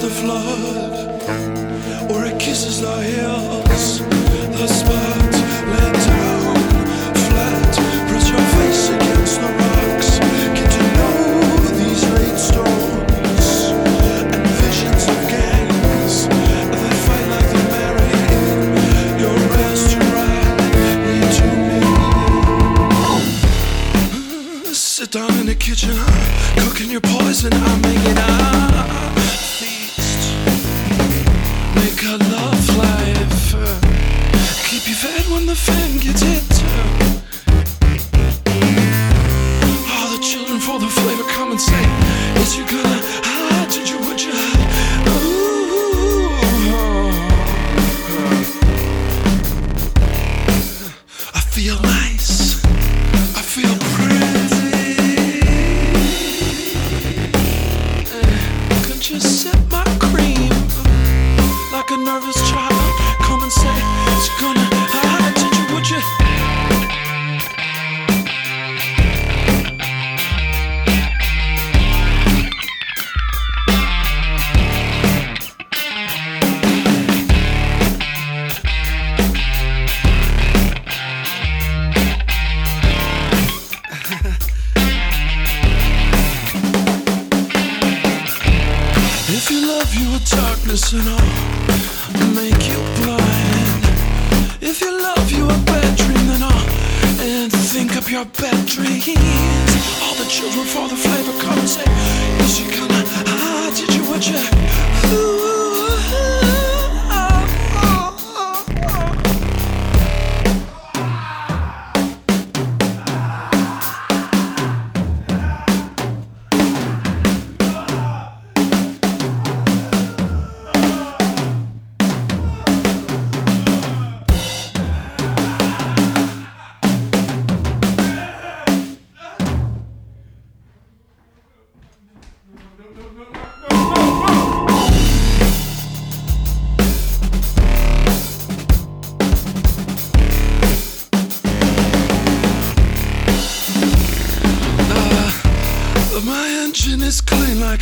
the flood, or it kisses the hills. The spot lay down flat. Press your face against the rocks. Get to know these late storms and visions of gangs. They fight like they're married. Your restaurant to me. Sit down in the kitchen, cooking your poison. I'm making a love life. Keep you fed when the fan gets hit.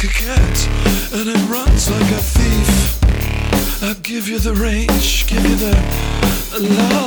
A cat, and it runs like a thief. I'll give you the range, give you the love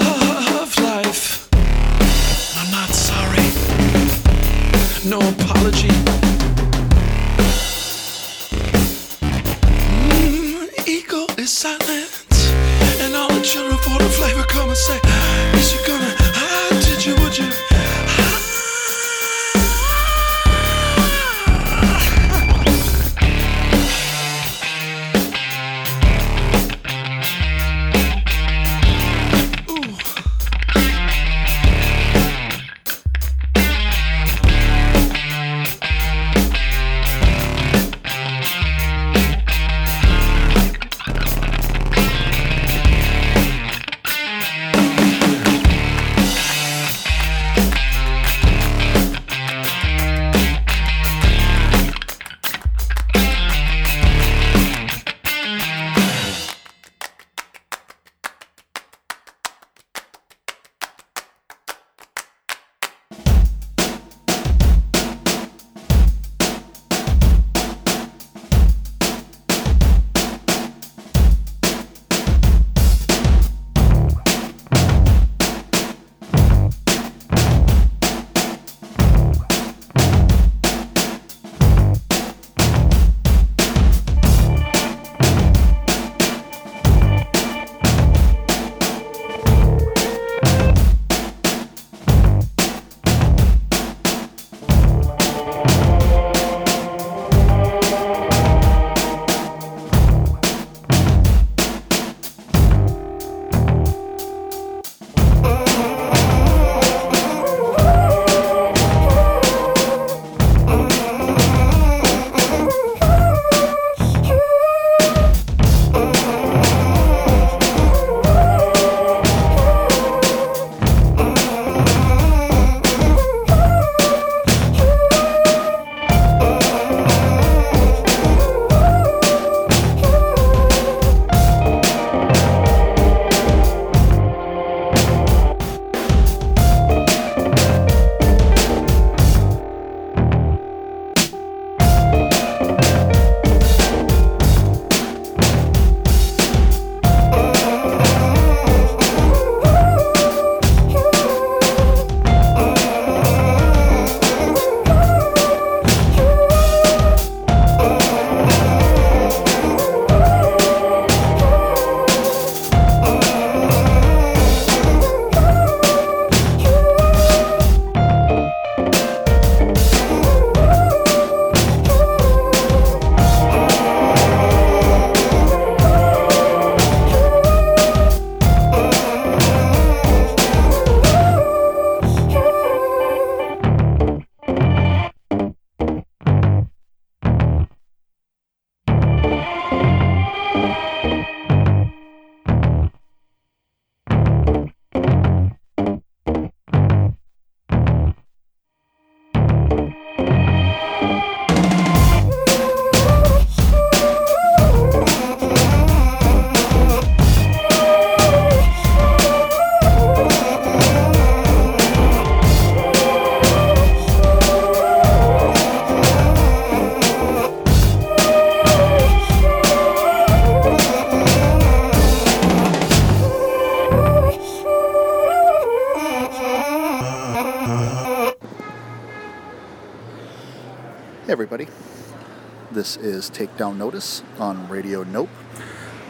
this is Takedown Notice on Radio Nope.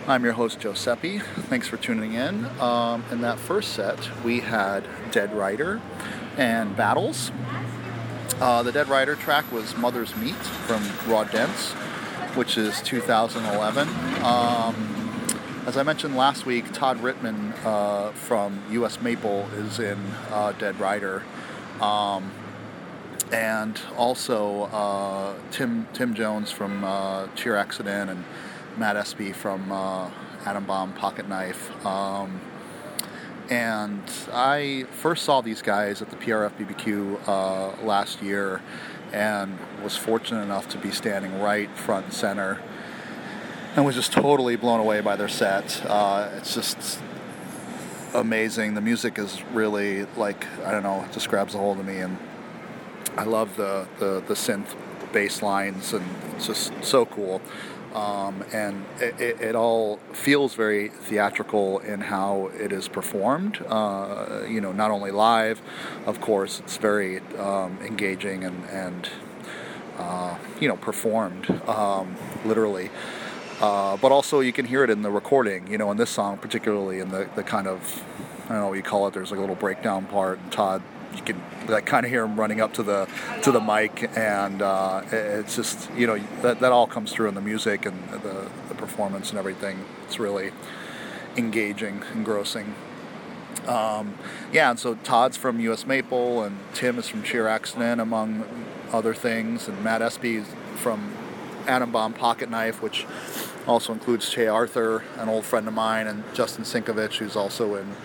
I'm your host Giuseppe. Thanks for tuning in. Um, in that first set, we had Dead Rider and Battles. Uh, the Dead Rider track was Mother's Meat from Raw Dents, which is 2011. Um, as I mentioned last week, Todd Rittman uh, from US Maple is in uh, Dead Rider. Um, and also uh, Tim Thymme Jones from uh, Cheer Accident and Matt Espy from uh, Atom Bomb Pocket Knife. Um, and I first saw these guys at the PRF BBQ uh, last year and was fortunate enough to be standing right front and center and was just totally blown away by their set. Uh, it's just amazing. The music is really like, I don't know, it just grabs a hold of me and I love the, the, the synth bass lines, and it's just so cool. Um, and it, it, all feels very theatrical in how it is performed. Uh, you know, not only live, of course, it's very um, engaging and, and uh, you know, performed um, literally. Uh, but also, you can hear it in the recording. You know, in this song, particularly in the, the kind of I don't know what you call it. There's like a little breakdown part, and Todd you can like kind of hear him running up to the to the mic, and uh, it's just you know that, that all comes through in the music and the, the performance and everything. It's really engaging, engrossing. Um, yeah, and so Todd's from US Maple, and Thymme is from Cheer Accident, among other things, and Matt Espy from Atom Bomb Pocket Knife, which also includes Che Arthur, an old friend of mine, and Justin Sinkovich, who's also in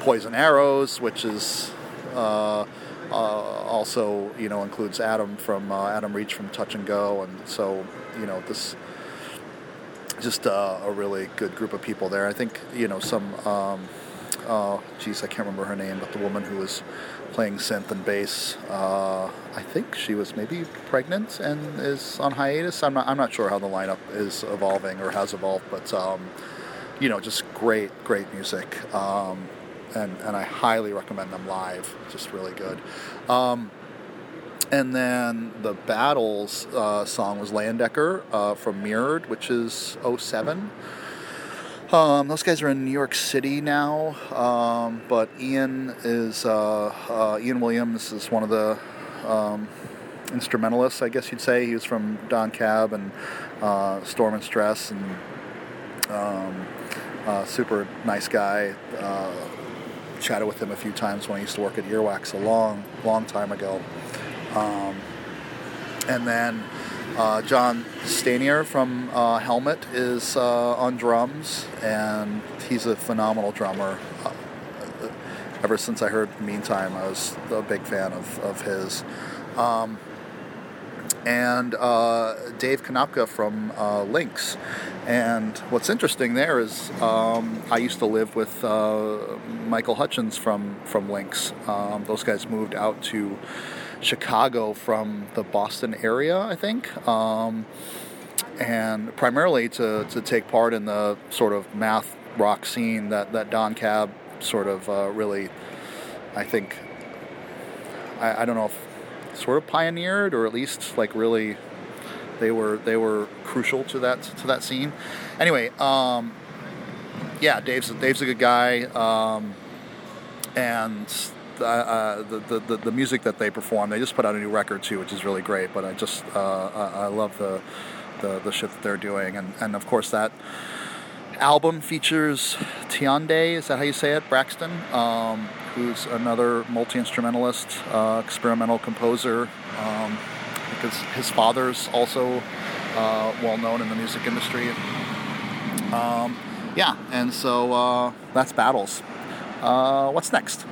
Poison Arrows, which is also, you know, includes Adam from uh, Adam Reach from Touch and Go, and so you know this just uh, a really good group of people there. I think you know some. Um, uh, geez, I can't remember her name, but the woman who was playing synth and bass, uh, I think she was maybe pregnant and is on hiatus. I'm not, I'm not sure how the lineup is evolving or has evolved, but um, you know, just great, great music. Um, and, and I highly recommend them live. Just really good. Um, and then the Battles uh, song was Leyendecker uh, from Mirrored, which is 07. Um, those guys are in New York City now, um, but Ian is uh, uh Ian Williams is one of the um, instrumentalists, I guess you'd say. He was from Don Cab and uh, Storm and Stress, and um, uh, super nice guy chatted with him a few times when I used to work at Earwax a long, long time ago. Um, and then uh, John Stanier from uh, Helmet is uh, on drums, and he's a phenomenal drummer. Uh, ever since I heard Meantime, I was a big fan of, of his. Um, and uh, Dave Konopka from uh, Lynx. And what's interesting there is um, I used to live with uh, Michael Hutchins from, from Lynx. Um, those guys moved out to Chicago from the Boston area, I think. Um, and primarily to, to take part in the sort of math rock scene that, that Don Cab sort of uh, really, I think, I, I don't know if sort of pioneered, or at least like really, they were they were crucial to that to that scene. Anyway, um, yeah, Dave's Dave's a good guy, um, and uh, uh, the, the the music that they perform, they just put out a new record too, which is really great. But I just uh, I love the, the the shit that they're doing, and and of course that album features Tyondai, is that how you say it, Braxton? Um, who's another multi instrumentalist, uh, experimental composer. Um, because his father's also uh, well known in the music industry. Um, yeah, and so uh, that's Battles. Uh, what's next?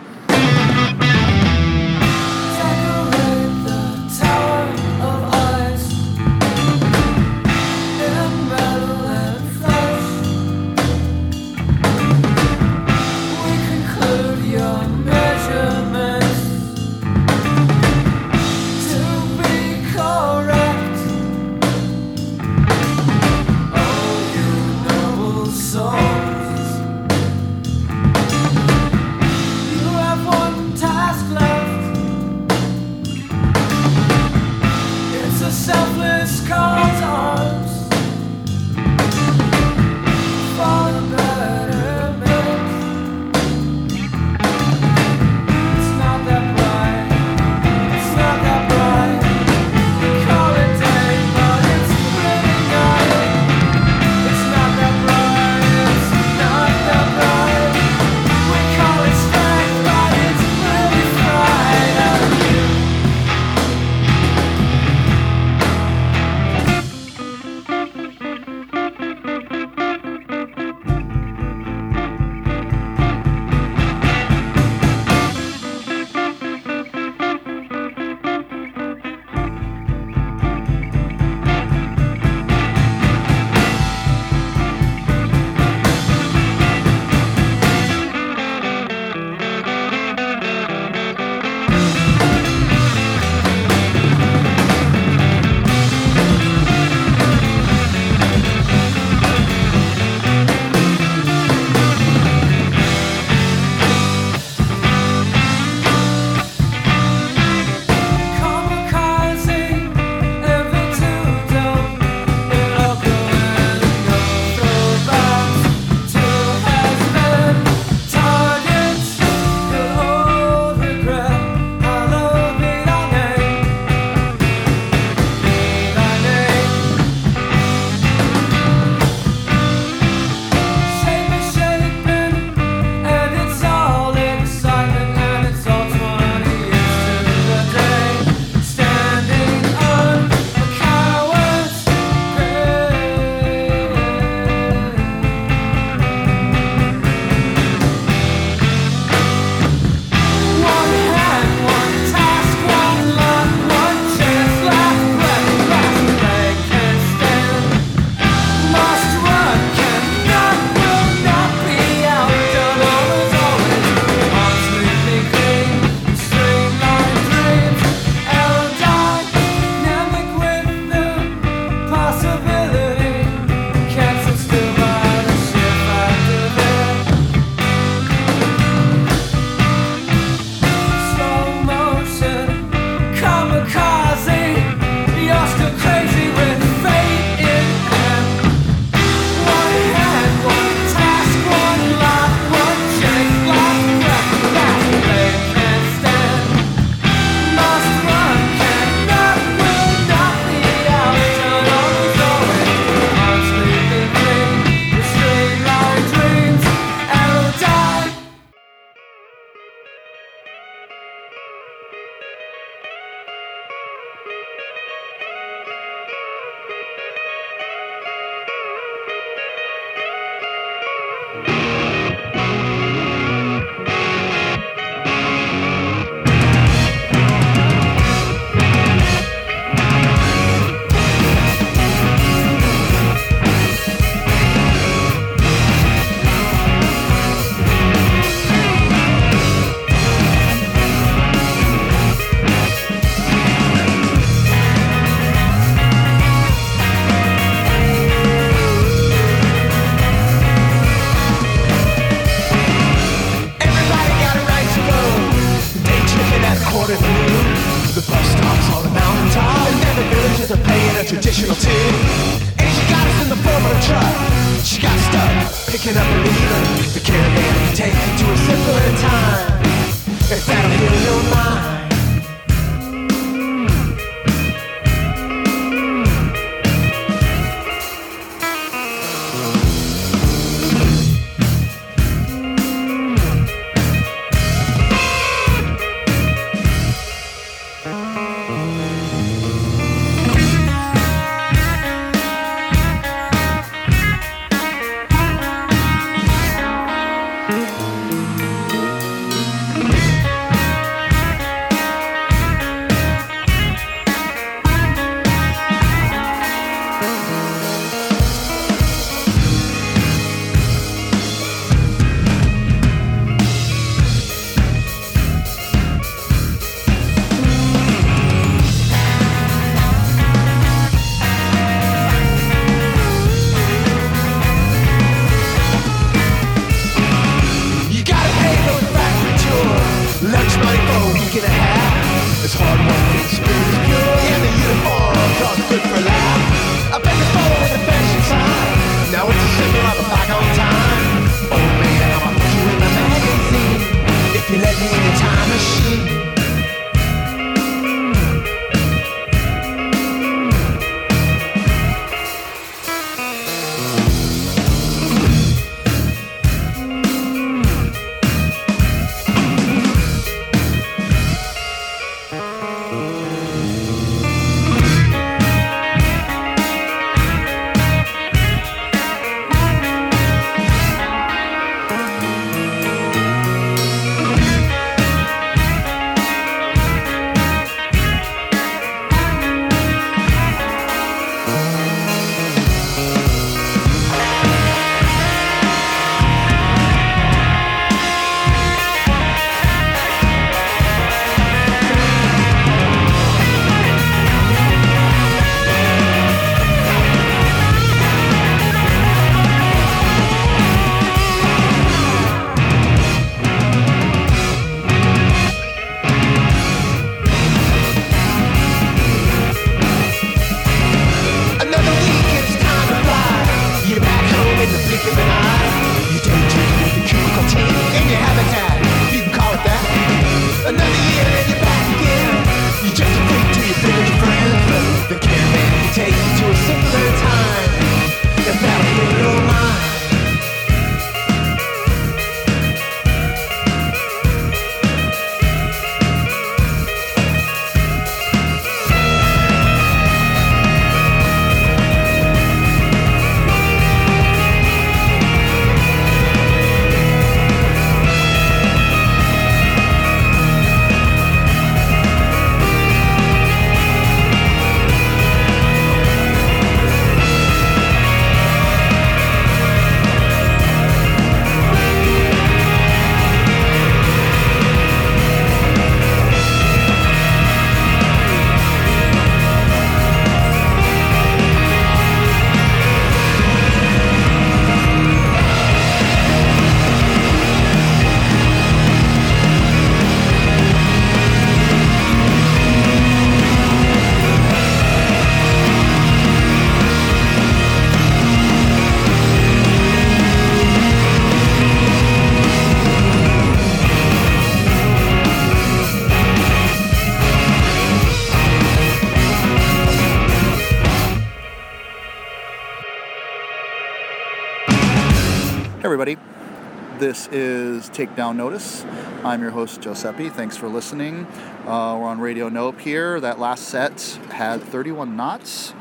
Takedown Notice. I'm your host Giuseppe. Thanks for listening. Uh, we're on Radio Nope here. That last set had 31 knots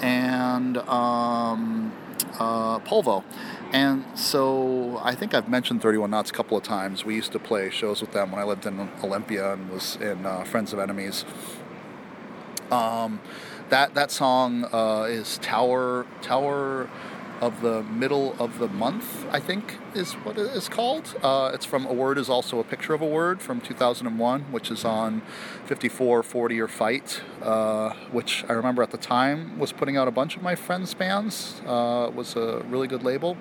and um, uh, Polvo. And so I think I've mentioned 31 Knots a couple of times. We used to play shows with them when I lived in Olympia and was in uh, Friends of Enemies. Um, that that song uh, is Tower Tower of the Middle of the Month, I think is what it is called. Uh, it's from A Word is Also a Picture of a Word from 2001, which is on 54, 40 or Fight, uh, which I remember at the time was putting out a bunch of my friends' bands. Uh, was a really good label.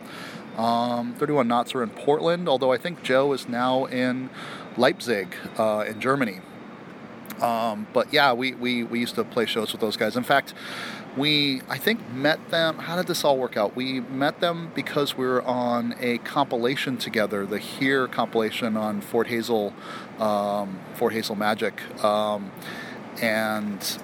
Um, 31 Knots are in Portland, although I think Joe is now in Leipzig uh, in Germany. Um, but yeah, we, we, we used to play shows with those guys. In fact, we I think met them. How did this all work out? We met them because we were on a compilation together, the Here compilation on Fort Hazel, um, Fort Hazel Magic, um, and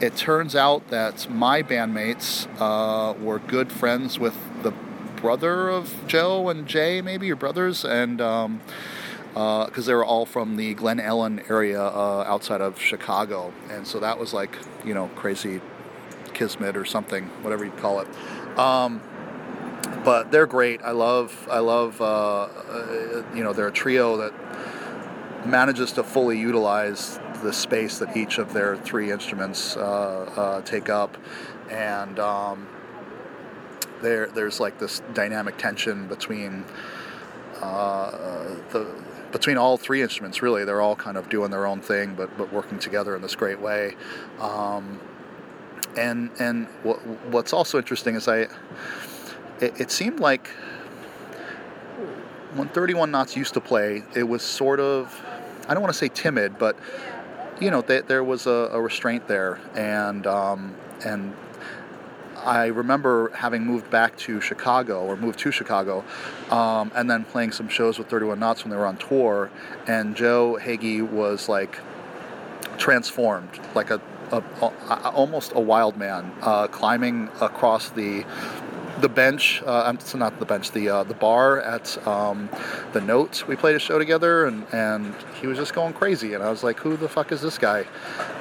it turns out that my bandmates uh, were good friends with the brother of Joe and Jay, maybe your brothers, and. Because they were all from the Glen Ellyn area uh, outside of Chicago, and so that was like you know crazy kismet or something, whatever you'd call it. Um, but they're great. I love I love uh, uh, you know they're a trio that manages to fully utilize the space that each of their three instruments uh, uh, take up, and um, there there's like this dynamic tension between uh, the between all three instruments. Really, they're all kind of doing their own thing, but but working together in this great way. Um, and and what, what's also interesting is I it, it seemed like when 31 Knots used to play, it was sort of I don't want to say timid, but you know they, there was a, a, restraint there, and um, and I remember having moved back to Chicago or moved to Chicago, um, and then playing some shows with 31 Knots when they were on tour, and Joe Haege was like transformed, like a, a, a almost a wild man, uh, climbing across the the bench. Uh, it's not the bench, the uh, the bar at um, the Notes. We played a show together, and and he was just going crazy, and I was like, who the fuck is this guy?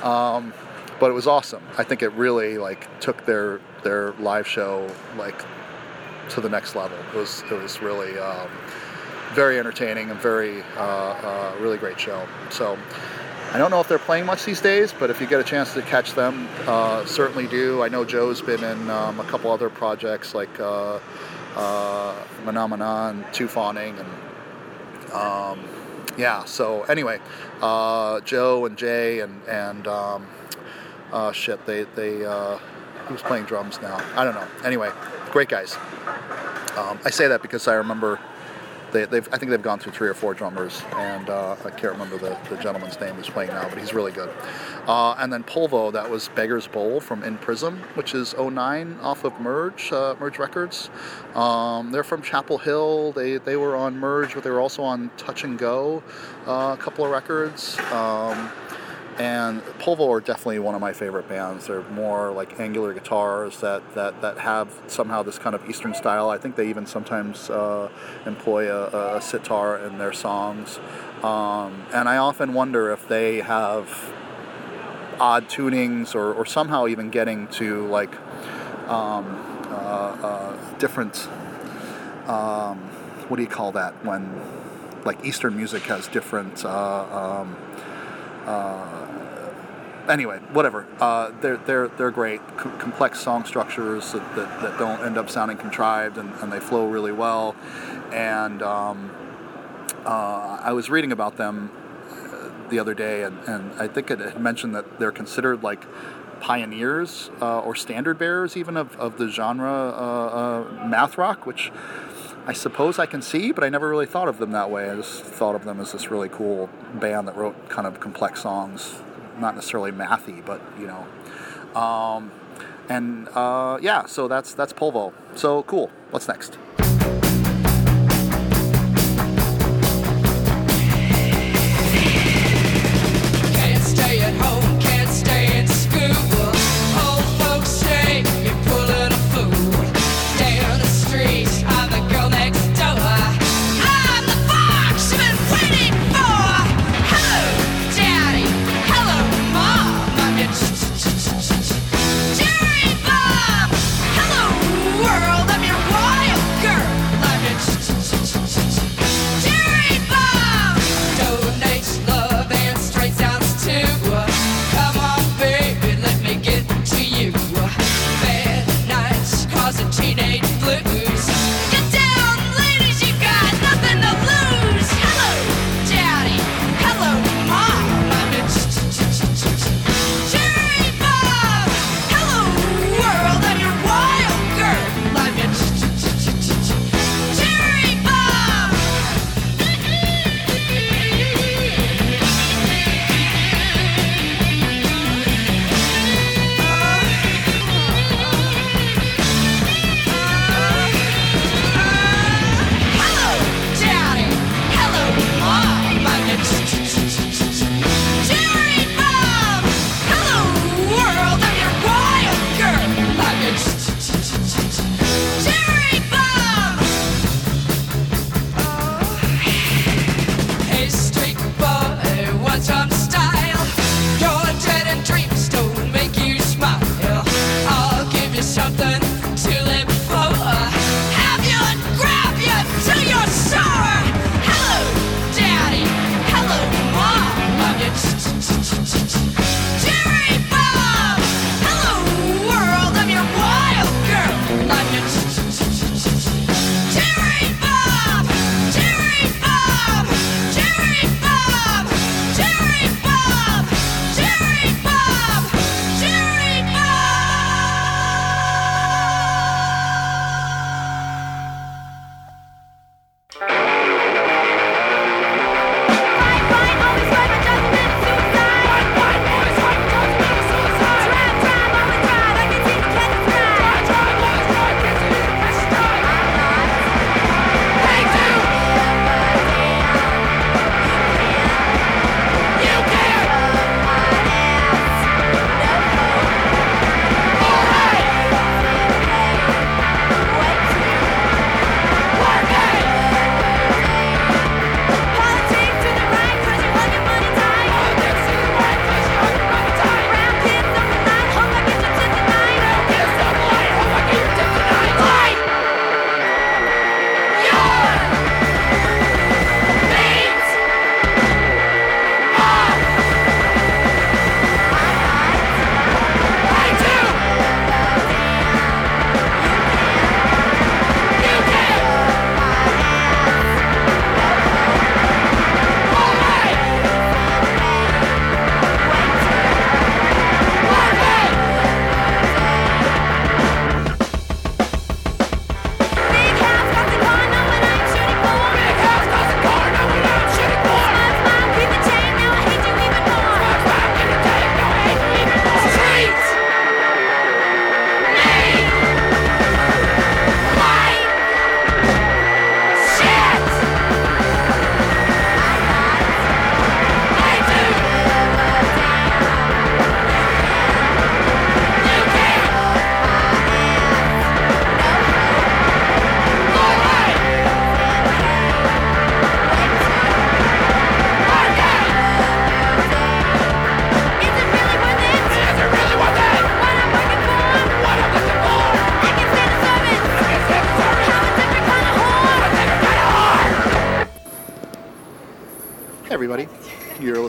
Um, but it was awesome. I think it really like took their their live show like to the next level. It was it was really um, very entertaining and very uh, uh, really great show. So. I don't know if they're playing much these days, but if you get a chance to catch them, uh, certainly do. I know Joe's been in um, a couple other projects like uh, uh, Mana and Tu Fawning, and um, yeah. So anyway, uh, Joe and Jay and and um, uh, shit, they they uh, who's playing drums now? I don't know. Anyway, great guys. Um, I say that because I remember they, have I think they've gone through three or four drummers, and uh, I can't remember the, the gentleman's name who's playing now, but he's really good. Uh, and then Polvo, that was Beggar's Bowl from In Prism, which is 09 off of Merge, uh, Merge Records. Um, they're from Chapel Hill. They, they were on Merge, but they were also on Touch and Go, uh, a couple of records. Um, and Polvo are definitely one of my favorite bands. They're more like angular guitars that, that, that have somehow this kind of Eastern style. I think they even sometimes uh, employ a, a, sitar in their songs. Um, and I often wonder if they have odd tunings or, or somehow even getting to like um, uh, uh, different, um, what do you call that when like Eastern music has different. Uh, um, uh, anyway, whatever. Uh, they're they're they're great. C- complex song structures that, that, that, don't end up sounding contrived, and, and they flow really well. And um, uh, I was reading about them uh, the other day, and, and I think it had mentioned that they're considered like pioneers uh, or standard bearers even of, of the genre uh, uh, math rock, which I suppose I can see, but I never really thought of them that way. I just thought of them as this really cool band that wrote kind of complex songs not necessarily mathy, but you know. Um, and uh, yeah, so that's that's Polvo. So cool. What's next?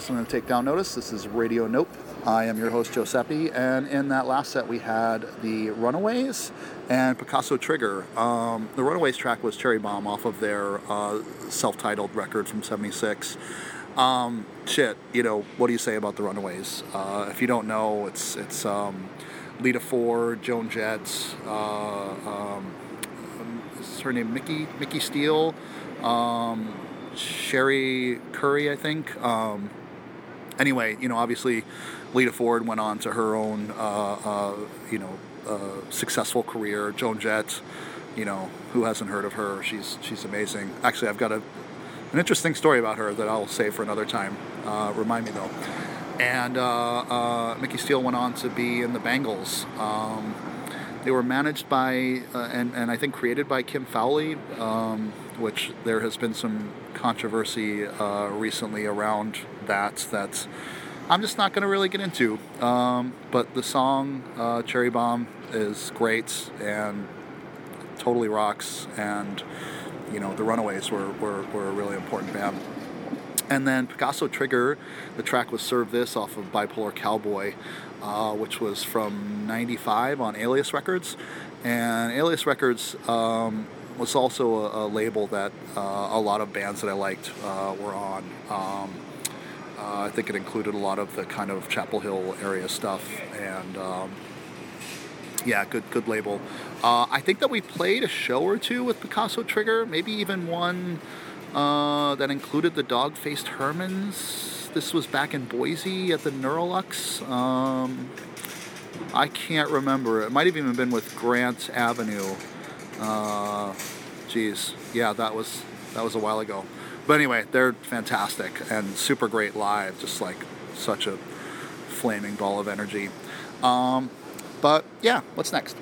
Listening to Take Down Notice. This is Radio Nope. I am your host, Giuseppe, and in that last set we had the Runaways and Picasso Trigger. Um, the Runaways track was Cherry Bomb off of their uh, self-titled record from '76. Um, shit, you know, what do you say about the Runaways? Uh, if you don't know, it's it's um, Lita Ford, Joan Jett, uh, um, is her name Mickey Micki Steele, um, Cherie Currie, I think. Um, anyway, you know, obviously, Lita Ford went on to her own, uh, uh, you know, uh, successful career. Joan Jett, you know, who hasn't heard of her? She's she's amazing. Actually, I've got a an interesting story about her that I'll save for another time. Remind me though. And Micki Steele went on to be in the Bangles. Um, they were managed by uh, and, and I think created by Kim Fowley, um, which there has been some controversy uh, recently around that. That I'm just not going to really get into. Um, but the song uh, "Cherry Bomb" is great and totally rocks. And you know, the Runaways were, were, were a really important band. And then Picasso Trigger, the track was Serve This off of Bipolar Cowboy, uh, which was from 95 on Alias Records. And Alias Records um, was also a, a label that uh, a lot of bands that I liked uh, were on. Um, uh, I think it included a lot of the kind of Chapel Hill area stuff. And um, yeah, good good label. Uh, I think that we played a show or two with Picasso Trigger, maybe even one uh, that included the Dog Faced Hermans. This was back in Boise at the Neurolux. Um, I can't remember. It might have even been with Grant Avenue. Uh, geez, yeah, that was that was a while ago. But anyway, they're fantastic and super great live. Just like such a flaming ball of energy. Um, but yeah, what's next?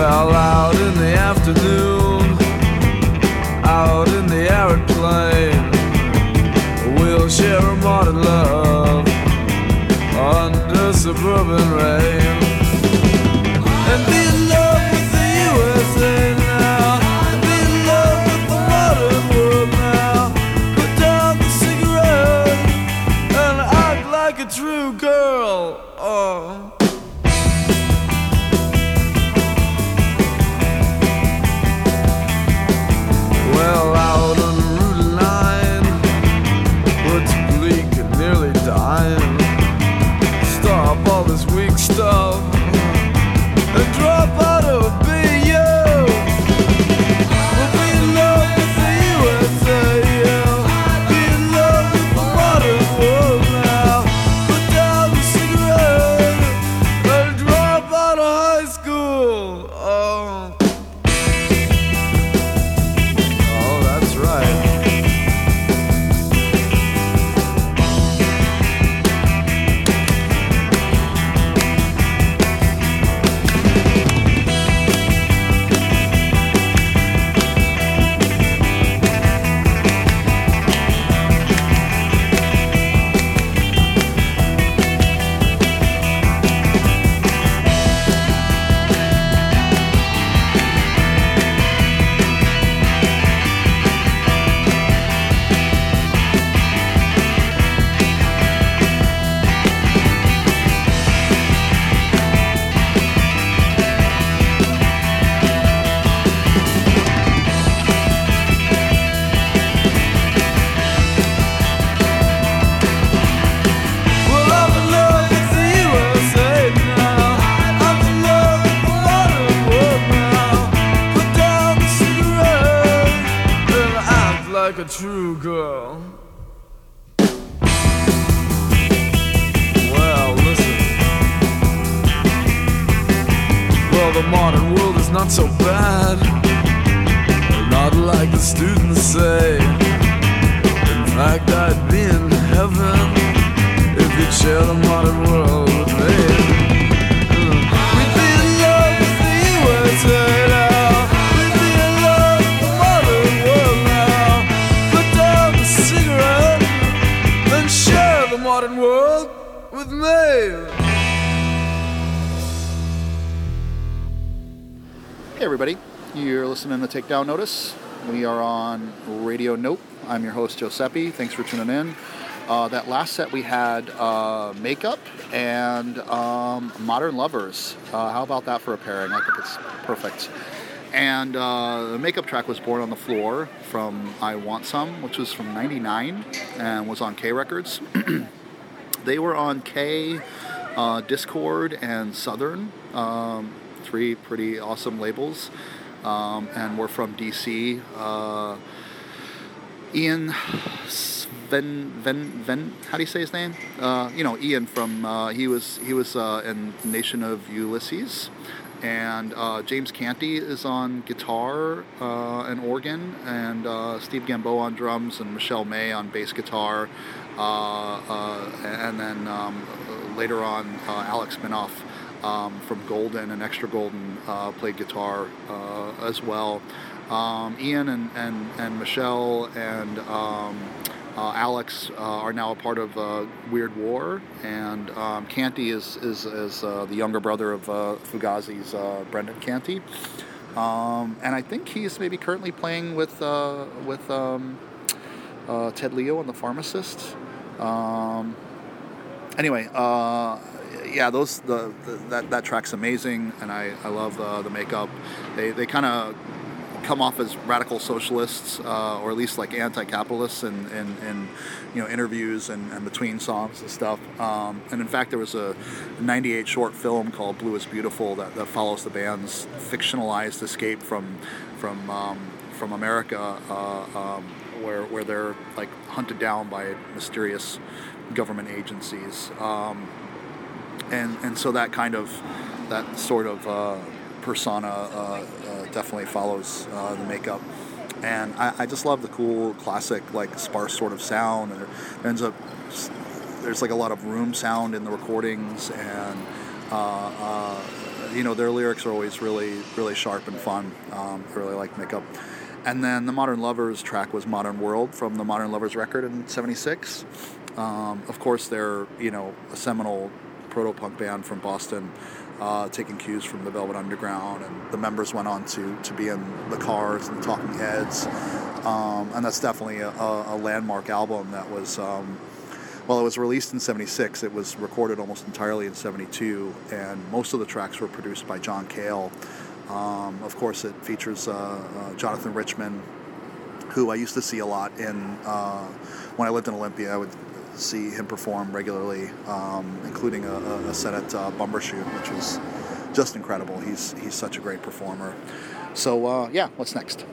Well, out in the afternoon, out in the plain, we'll share a modern love under suburban rain. Modern world is not so bad. Not like the students say. In fact, I'd be in heaven if you'd share the modern world with me. Hmm. We'd be in love with the USA Hey, everybody. You're listening to Takedown Notice. We are on Radio Nope. I'm your host, Giuseppe. Thanks for tuning in. Uh, that last set we had uh, Makeup and um, Modern Lovers. Uh, how about that for a pairing? I think it's perfect. And uh, the Makeup track was Born on the Floor from I Want Some, which was from 99 and was on K Records. they were on K, uh, Dischord, and Southern. Um, three pretty awesome labels. Um, and we're from DC. Uh, Ian Sven Ven Ven how do you say his name? Uh, you know Ian from uh, he was he was uh, in Nation of Ulysses, and uh, James Canty is on guitar uh, and organ, and uh, Steve Gamboa on drums, and Michelle Mae on bass guitar, and then um, later on Alex Minoff um, from Golden and Extra Golden uh, played guitar uh, as well. Um, Ian and, and, and Michelle and um, uh, Alex uh, are now a part of uh, Weird War, and um, Canty is, is, is uh, the younger brother of Fugazi's Brendan Canty. Um, and I think he's maybe currently playing with, with um, Ted Leo and the Pharmacist. Anyway, yeah, those the, the that that track's amazing, and I I love uh, the makeup. They they kind of come off as radical socialists, uh, or at least like anti-capitalists, in, in, in you know interviews and, and between songs and stuff. Um, and in fact, there was a '98 short film called "Blue Is Beautiful" that, that follows the band's fictionalized escape from from um, from America, uh, um, where where they're like hunted down by mysterious government agencies. And and so that kind of that sort of uh, persona uh, uh, definitely follows uh, the makeup. And I, I just love the cool classic like sparse sort of sound. And ends up there's like a lot of room sound in the recordings. And uh, uh, you know their lyrics are always really really sharp and fun. Um, I really like makeup. And then the Modern Lovers track was Modern World from the Modern Lovers record in 76 um, of course they're you know a seminal proto-punk band from Boston, uh, taking cues from the Velvet Underground, and the members went on to to be in the Cars and the Talking Heads, um, and that's definitely a, a, landmark album that was. Um, well, it was released in 76. It was recorded almost entirely in 72, and most of the tracks were produced by John Cale. Um, of course, it features uh, uh, Jonathan Richman, who I used to see a lot in uh, when I lived in Olympia. I would see him perform regularly, um, including a, a, set at uh, Bumbershoot, which was just incredible. He's he's such a great performer. So uh, yeah, what's next?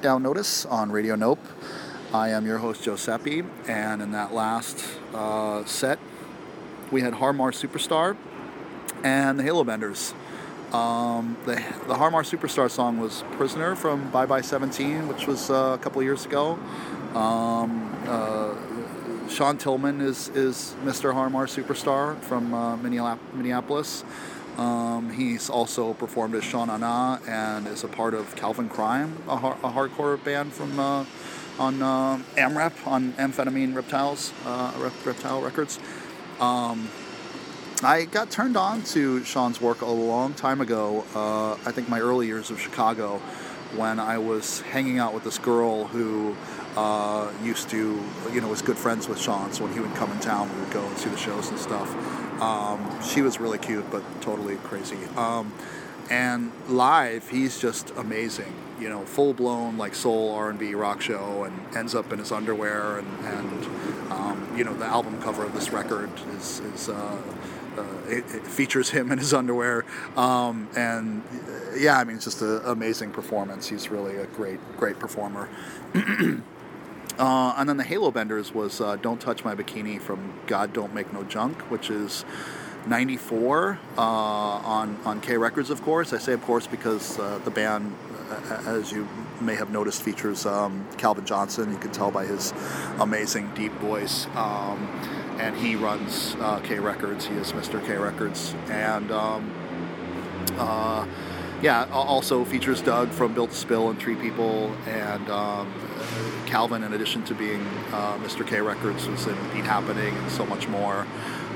Takedown Notice on Radio Nope. I am your host, Joe and in that last uh, set, we had Harmar Superstar and the Halo Benders. Um, the, the Harmar Superstar song was Prisoner from Bye Bye 17, which was uh, a couple years ago. Um, uh, Sean Tillman is, is Mr. Harmar Superstar from uh, Minneapolis. Um, he's also performed as Sean Na Na and is a part of Calvin Krime, a, har- a hardcore band from uh, on uh, AMREP on Amphetamine Reptiles uh, Rep- Reptile Records. Um, I got turned on to Sean's work a long time ago. Uh, I think my early years of Chicago, when I was hanging out with this girl who uh, used to, you know, was good friends with Sean. So when he would come in town, we would go and see the shows and stuff. Um, she was really cute, but totally crazy. Um, and live, he's just amazing. You know, full blown like soul R and B rock show, and ends up in his underwear, and, and um, you know the album cover of this record is, is uh, uh, it, it features him in his underwear, um, and yeah, I mean it's just an amazing performance. He's really a great, great performer. Uh, and then the Halo Benders was uh, Don't Touch My Bikini from God Don't Make No Junk, which is 94 uh, on, on K Records, of course. I say, of course, because uh, the band as you may have noticed, features um, Calvin Johnson. You can tell by his amazing deep voice. Um, and he runs uh, K Records. He is Mr. K Records. And um, uh, yeah, also features Doug from Built Spill and Treepeople, and um, Calvin, in addition to being uh, Mr. K Records, was in Beat Happening and so much more.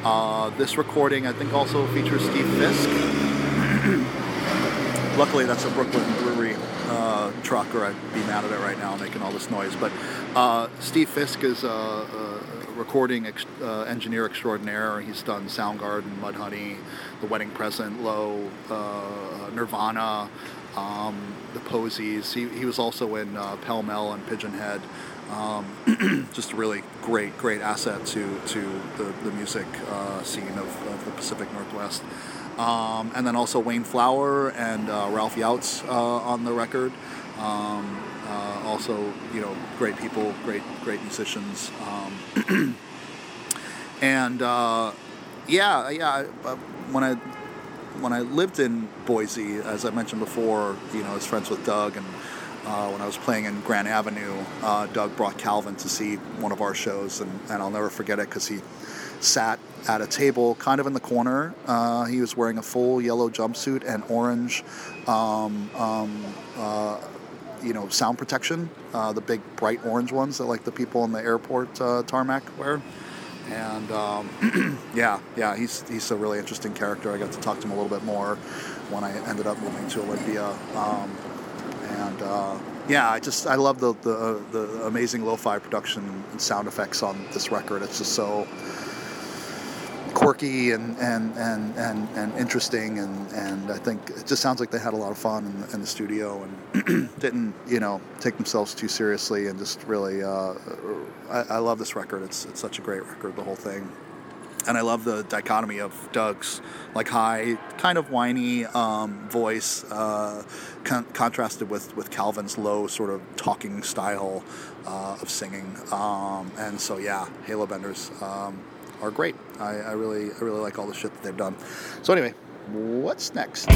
Uh, this recording, I think, also features Steve Fisk. Luckily, that's a Brooklyn Brewery uh, truck, or I'd be mad at it right now making all this noise. But uh, Steve Fisk is a, recording ex- uh, engineer extraordinaire. He's done Soundgarden, Mudhoney, The Wedding Present, Low, uh, Nirvana, um, The Posies. He, he was also in uh, Pell Mell and Pigeonhead. Um, just a really great, great asset to, to the, the music uh, scene of, of the Pacific Northwest. Um, and then also Wayne Flower and uh, Ralf Youtz uh, on the record. Um, uh, also, you know, great people, great, great musicians. Um, and uh, yeah, yeah. When I when I lived in Boise, as I mentioned before, you know, I was friends with Doug, and uh, when I was playing in Grand Avenue, uh, Doug brought Calvin to see one of our shows, and, and I'll never forget it because he sat at a table kind of in the corner. Uh, he was wearing a full yellow jumpsuit and orange, um, um, uh, you know, sound protection, uh, the big bright orange ones that like the people in the airport uh, tarmac wear. And um, yeah, yeah, he's he's a really interesting character. I got to talk to him a little bit more when I ended up moving to Olympia. Um, and uh, yeah, I just I love the, the the amazing lo-fi production and sound effects on this record. It's just so quirky and and, and, and, and interesting and, and I think it just sounds like they had a lot of fun in the, in the studio and didn't you know take themselves too seriously and just really uh, I, I love this record it's it's such a great record the whole thing and I love the dichotomy of Doug's like high, kind of whiny um, voice, uh, con- contrasted with with Calvin's low, sort of talking style uh, of singing. Um, and so yeah, Halo Benders um, are great. I, I really I really like all the shit that they've done. So anyway, what's next?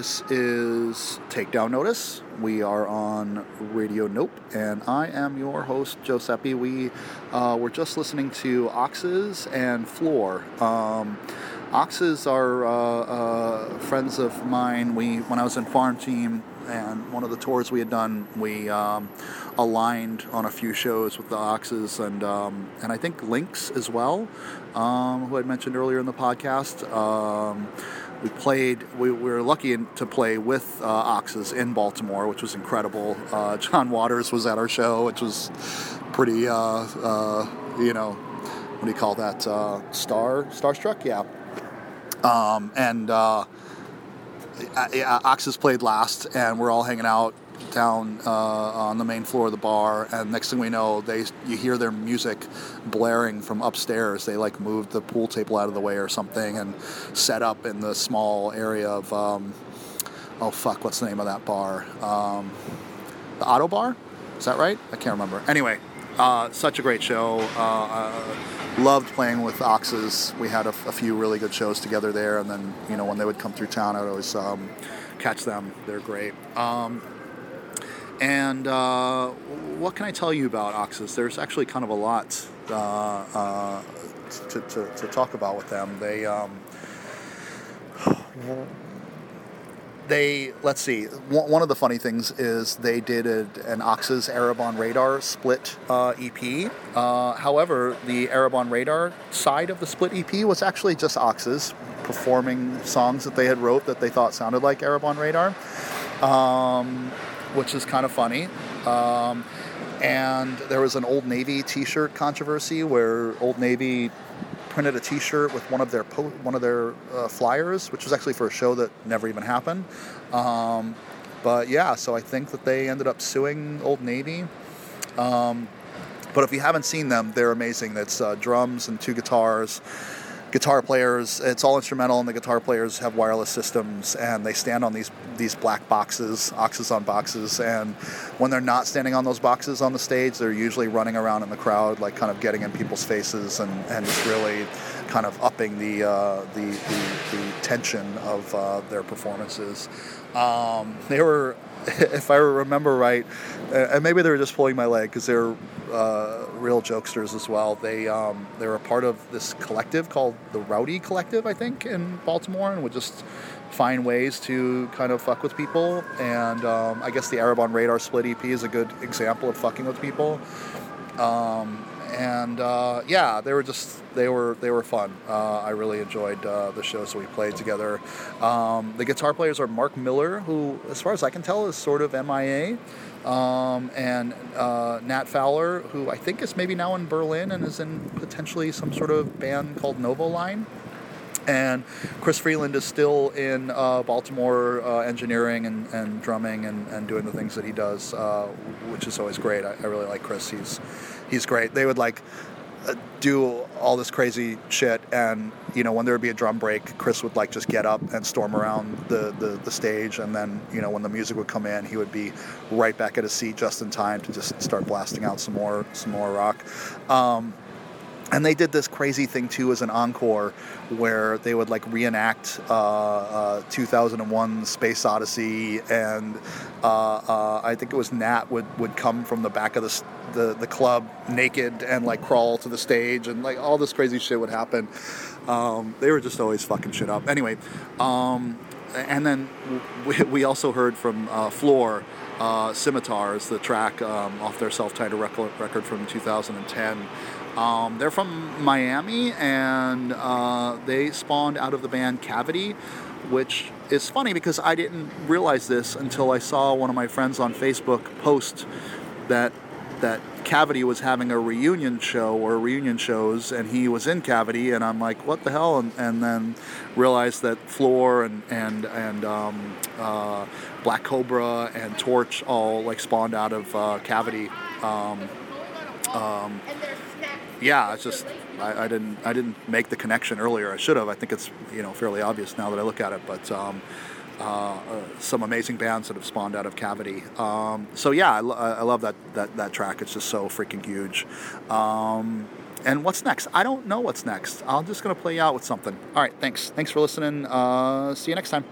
This is Takedown Notice. We are on Radio Nope, and I am your host, Giuseppe. We uh, were just listening to Oxes and Floor. Um, Oxes are uh, uh, friends of mine. We, when I was in Farm Team, and one of the tours we had done, we um, aligned on a few shows with the Oxes and um, and I think Lynx as well, um, who I mentioned earlier in the podcast. We played. We, we were lucky to play with uh, Oxes in Baltimore, which was incredible. Uh, John Waters was at our show, which was pretty. Uh, uh, you know, what do you call that? Uh, star starstruck, yeah. Um, and uh, uh, yeah, Oxes played last, and we're all hanging out down uh, on the main floor of the bar. And next thing we know, they you hear their music blaring from upstairs. They like moved the pool table out of the way or something, and set up in the small area of um, oh fuck, what's the name of that bar? Um, the Ottobar, is that right? I can't remember. Anyway, uh, such a great show. Uh, uh, loved playing with Oxes. We had a, few really good shows together there, and then you know when they would come through town, I'd always um, catch them. They're great. Um, and uh, what can I tell you about Oxes? There's actually kind of a lot uh, uh, to, to, to talk about with them. They um, they let's see one of the funny things is they did an oxes arab on radar split uh, ep uh, however the arab on radar side of the split ep was actually just oxes performing songs that they had wrote that they thought sounded like arab on radar um, which is kind of funny um, and there was an old navy t-shirt controversy where old navy printed a T-shirt with one of their po- one of their uh, flyers, which was actually for a show that never even happened. Um, but yeah, so I think that they ended up suing Old Navy. Um, but if you haven't seen them, they're amazing. That's uh, drums and two guitars, guitar players. It's all instrumental, and the guitar players have wireless systems, and they stand on these these black boxes, oxes on boxes. And when they're not standing on those boxes on the stage, they're usually running around in the crowd, like kind of getting in people's faces, and, and just really kind of upping the uh, the, the, the tension of uh, their performances. Um, they were, if I remember right, uh, and maybe they were just pulling my leg because they're uh, real jokesters as well. They um, they were a part of this collective called the Rowdy Collective, I think, in Baltimore, and would just find ways to kind of fuck with people. And um, I guess the Arab on Radar Split EP is a good example of fucking with people. Um, and uh, yeah, they were just they were they were fun. Uh, I really enjoyed uh, the shows we played together. Um, the guitar players are Mark Miller, who, as far as I can tell, is sort of MIA, um, and uh, Nat Fowler, who I think is maybe now in Berlin and is in potentially some sort of band called Novo Line. And Chris Freeland is still in uh, Baltimore uh, engineering and, and drumming and, and doing the things that he does, which is always great. I, I really like Chris. He's he's great. They would like uh, do all this crazy shit, and you know when there would be a drum break, Chris would like just get up and storm around the, the, the stage, and then you know when the music would come in, he would be right back at his seat just in time to just start blasting out some more some more rock. Um, and they did this crazy thing too as an encore where they would like reenact uh, uh, 2001 space odyssey and uh, uh, i think it was nat would, would come from the back of the, the, the club naked and like crawl to the stage and like all this crazy shit would happen. Um, they were just always fucking shit up. Anyway um, and then we, we also heard from uh, floor uh, scimitars the track um, off their self-titled record, record from 2010 um, they're from Miami, and uh, they spawned out of the band Cavity, which is funny because I didn't realize this until I saw one of my friends on Facebook post that that Cavity was having a reunion show or reunion shows, and he was in Cavity, and I'm like, what the hell? And, and then realized that Floor and and and um, uh, Black Cobra and Torche all like spawned out of uh, Cavity. Um, um, yeah, it's just I, I didn't I didn't make the connection earlier. I should have. I think it's you know fairly obvious now that I look at it. But um, uh, uh, some amazing bands that have spawned out of Cavity. Um, so yeah, I, lo- I love that, that that track. It's just so freaking huge. Um, and what's next? I don't know what's next. I'm just to play out with something. All right, thanks. Thanks for listening. Uh, see you next time.